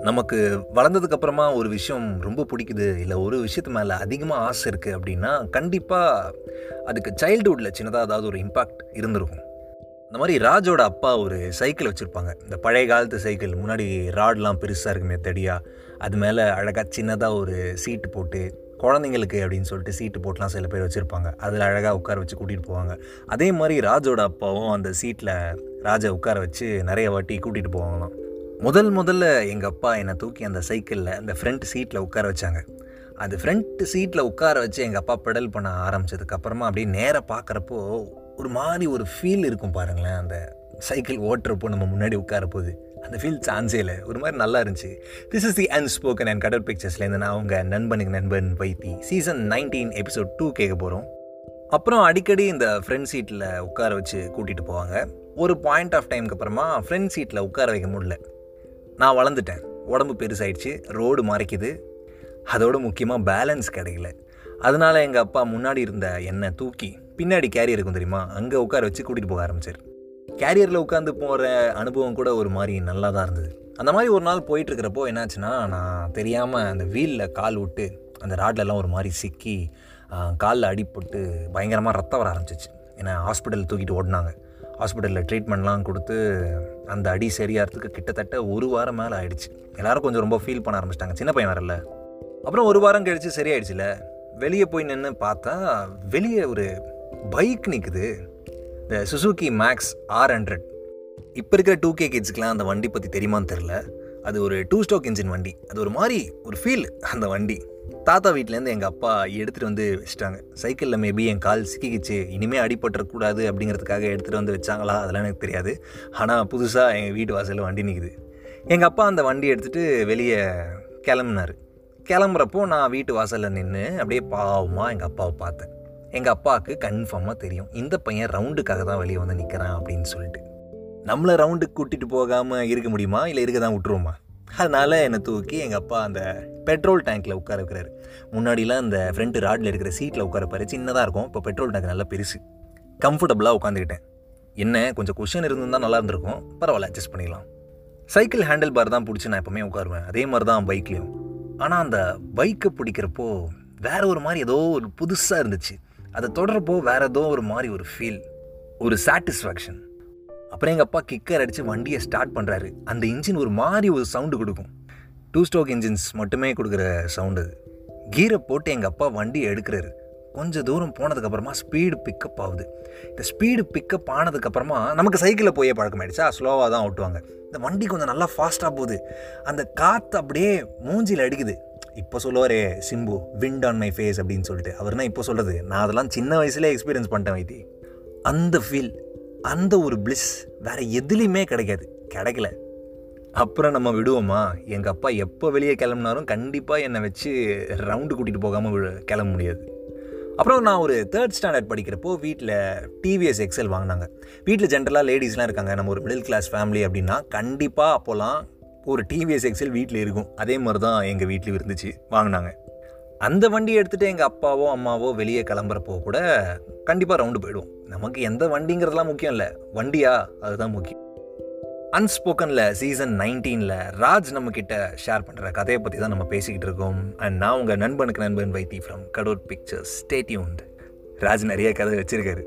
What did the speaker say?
நமக்கு வளர்ந்ததுக்கு அப்புறமா ஒரு விஷயம் ரொம்ப பிடிக்குது. இல்லை ஒரு விஷயத்து மேலே அதிகமாக ஆசை இருக்குது அப்படின்னா கண்டிப்பாக அதுக்கு சைல்டுஹுட்டில் சின்னதாக ஏதாவது ஒரு இம்பாக்ட் இருந்திருக்கும். இந்த மாதிரி ராஜோட அப்பா ஒரு சைக்கிள் வச்சுருப்பாங்க. இந்த பழைய காலத்து சைக்கிள் முன்னாடி ராட்லாம் பெருசாக இருக்குமே தடியாக அது மேலே அழகாக சின்னதாக ஒரு சீட்டு போட்டு குழந்தைங்களுக்கு அப்படின்னு சொல்லிட்டு சீட்டு போட்டுலாம் சில பேர் வச்சுருப்பாங்க. அதில் அழகாக உட்கார வச்சு கூட்டிகிட்டு போவாங்க. அதே மாதிரி ராஜோட அப்பாவும் அந்த சீட்டில் ராஜை உட்கார வச்சு நிறைய வாட்டி கூட்டிகிட்டு போவாங்களாம். முதல் முதல்ல எங்கள் அப்பா என்னை தூக்கி அந்த சைக்கிளில் அந்த ஃப்ரண்ட் சீட்டில் உட்கார வச்சாங்க. அது ஃப்ரண்ட் சீட்டில் உட்கார வச்சு எங்கள் அப்பா பெடல் பண்ண ஆரம்பிச்சதுக்கப்புறமா அப்படியே நேராக பார்க்குறப்போ ஒரு மாதிரி ஒரு ஃபீல் இருக்கும் பாருங்களேன் அந்த சைக்கிள் ஓட்டுறப்போ நம்ம முன்னாடி உட்கார போகுது அந்த ஃபீல் சான்ஸே இல்லை. ஒரு மாதிரி நல்லா இருந்துச்சு. This is the unspoken and Kadal பிக்சர்ஸ்லேருந்து நான் அவங்க நண்பனுக்கு நண்பன் Vaithi. Season nineteen episode two கேட்க போகிறோம் அப்புறம் அடிக்கடி இந்த ஃப்ரெண்ட் சீட்டில் உட்கார வச்சு கூட்டிகிட்டு போவாங்க. ஒரு பாயிண்ட் ஆஃப் டைமுக்கு அப்புறமா ஃப்ரெண்ட் சீட்டில் உட்கார வைக்க முடியல. நான் வளர்ந்துட்டேன். உடம்பு பெருசாயிடுச்சு. ரோடு மறைக்குது. அதோட முக்கியமாக பேலன்ஸ் கிடைக்கல. அதனால் எங்கள் அப்பா முன்னாடி இருந்த என்னை தூக்கி பின்னாடி கேரி இருக்கும் தெரியுமா? அங்கே உட்கார வச்சு கூட்டிகிட்டு போக ஆரம்பிச்சார். கேரியரில் உட்காந்து போகிற அனுபவம் கூட ஒரு மாதிரி நல்லா தான் இருந்தது. அந்த மாதிரி ஒரு நாள் போயிட்டுருக்கிறப்போ என்னாச்சுன்னா நான் தெரியாமல் அந்த வீலில் கால் விட்டு அந்த ராட்லெல்லாம் ஒரு மாதிரி சிக்கி காலில் அடிப்பட்டு பயங்கரமாக ரத்தம் வர ஆரம்பிச்சிச்சு. என்னை ஹாஸ்பிட்டல் தூக்கிட்டு ஓடினாங்க. ஹாஸ்பிட்டலில் ட்ரீட்மெண்ட்லாம் கொடுத்து அந்த அடி சரியாகிறதுக்கு கிட்டத்தட்ட ஒரு வாரம் மேலே ஆயிடுச்சு. எல்லோரும் கொஞ்சம் ரொம்ப ஃபீல் பண்ண ஆரம்பிச்சிட்டாங்க. சின்ன பையன் வரல அப்புறம் ஒரு வாரம் கழிச்சு சரியாயிடுச்சுல. வெளியே போய் நின்று பார்த்தா வெளியே ஒரு பைக் நிற்குது இந்த சுசுகி மேக்ஸ் ஆர் ஹண்ட்ரட் இப்போ இருக்கிற டூ கே கிட்ஸ்க்கெலாம் அந்த வண்டி பற்றி தெரியுமான்னு தெரில அது ஒரு டூ ஸ்டோக் இன்ஜின் வண்டி. அது ஒரு மாதிரி ஒரு ஃபீல் அந்த வண்டி. தாத்தா வீட்டிலேருந்து எங்கள் அப்பா எடுத்துகிட்டு வந்து வச்சுட்டாங்க. சைக்கிளில் மேபி என் கால் சிக்கிக்கிச்சு. இனிமேல் அடிபட்டுறக்கூடாது அப்படிங்கிறதுக்காக எடுத்துகிட்டு வந்து வச்சாங்களா? அதெல்லாம் எனக்கு தெரியாது. ஆனால் புதுசாக எங்கள் வீட்டு வாசலில் வண்டி நிற்குது எங்கள் அப்பா அந்த வண்டி எடுத்துகிட்டு வெளியே கிளம்புனார். கிளம்புறப்போ நான் வீட்டு வாசலில் நின்று அப்படியே பாவமாக எங்கள் அப்பாவை பார்த்தேன். எங்கள் அப்பாவுக்கு கன்ஃபார்மாக தெரியும். இந்த பையன் ரவுண்டுக்காக தான் வெளியே வந்து நிற்கிறான் அப்படின்னு சொல்லிட்டு. நம்மளை ரவுண்டுக்கு கூட்டிகிட்டு போகாமல் இருக்க முடியுமா? இல்லை இருக்க தான் விட்டுருவோமா? அதனால் என்னை தூக்கி எங்கள் அப்பா அந்த பெட்ரோல் டேங்க்கில் உட்கார வைக்கிறாரு. முன்னாடிலாம் அந்த ஃப்ரண்ட் ராடில் இருக்கிற சீட்டில் உட்காரப்பாரு சின்னதாக இருக்கும். இப்போ பெட்ரோல் டேங்க் நல்லா பெருசு. கம்ஃபர்டபுளாக உட்காந்துக்கிட்டேன் என்ன கொஞ்சம் கொஷின் இருந்திருந்தால் நல்லா இருந்திருக்கும். பரவாயில்ல அட்ஜஸ்ட் பண்ணிக்கலாம் சைக்கிள் ஹேண்டில் பார் தான் பிடிச்சி நான் எப்போவுமே உட்காருவேன். அதே மாதிரி தான் பைக்லேயும் ஆனால் அந்த பைக்கை பிடிக்கிறப்போ வேற ஒரு மாதிரி ஏதோ ஒரு புதுசாக இருந்துச்சு. அதை தொடரப்போ வேற ஏதோ ஒரு மாதிரி ஒரு ஃபீல் ஒரு சாட்டிஸ்ஃபேக்ஷன் அப்புறம் எங்கள் அப்பா கிக்கர் அடித்து வண்டியை ஸ்டார்ட் பண்ணுறாரு அந்த இன்ஜின் ஒரு மாதிரி ஒரு சவுண்டு கொடுக்கும். டூ ஸ்டோக் இன்ஜின்ஸ் மட்டுமே கொடுக்குற சவுண்டு அது. கீரை போட்டு எங்கள் அப்பா வண்டியை எடுக்கிறாரு. கொஞ்சம் தூரம் போனதுக்கப்புறமா ஸ்பீடு பிக்கப் ஆகுது. இந்த ஸ்பீடு பிக்கப் ஆனதுக்கப்புறமா நமக்கு சைக்கிளில் போயே பழக்கமாயிடுச்சா? ஸ்லோவாக தான் ஓட்டுவாங்க. இந்த வண்டி கொஞ்சம் நல்லா ஃபாஸ்ட்டாக போகுது. அந்த காற்று அப்படியே மூஞ்சியில் அடிக்குது. இப்போ சொல்லுவாரே Simbu wind on my face அப்படின்னு சொல்லிட்டு. அவர் தான் இப்போ சொல்கிறது நான் அதெல்லாம் சின்ன வயசுலேயே எக்ஸ்பீரியன்ஸ் பண்ணிட்டேன் வைத்தி. அந்த ஃபீல் அந்த ஒரு பிளிஸ் வேறு எதுலேயுமே கிடைக்காது. கிடைக்கல. அப்புறம் நம்ம விடுவோமா? எங்கள் அப்பா எப்போ வெளியே கிளம்புனாலும் கண்டிப்பாக என்னை வச்சு ரவுண்டு கூட்டிகிட்டு போகாமல் கிளம்ப முடியாது. அப்புறம் நான் ஒரு தேர்ட் ஸ்டாண்டர்ட் படிக்கிறப்போ வீட்டில் டிவிஎஸ் எக்ஸல் வாங்கினாங்க. வீட்டில் ஜென்ரலாக லேடிஸ்லாம் இருக்காங்க. நம்ம ஒரு மிடில் கிளாஸ் ஃபேமிலி அப்படின்னா கண்டிப்பாக அப்போல்லாம் ஒரு டிவிஎஸ் எக்ஸல் வீட்டில் இருக்கும். அதே மாதிரி தான் எங்கள் வீட்லேயும் இருந்துச்சு. வாங்கினாங்க. அந்த வண்டி எடுத்துகிட்டு எங்கள் அப்பாவோ அம்மாவோ வெளியே கிளம்புறப்போ கூட கண்டிப்பாக ரவுண்டு போயிடுவோம். நமக்கு எந்த வண்டிங்கிறதுலாம் முக்கியம் இல்லை. வண்டியா? அதுதான் முக்கியம். அன்ஸ்போக்கனில் சீசன் நைன்டீனில் ராஜ் நம்மக்கிட்ட ஷேர் பண்ணுற கதையை பற்றி தான் நம்ம பேசிக்கிட்டு இருக்கோம். அண்ட் நான் உங்கள் நண்பனுக்கு நண்பன் Vaithi from Kadur pictures student Raj நிறைய கதை வச்சுருக்காரு.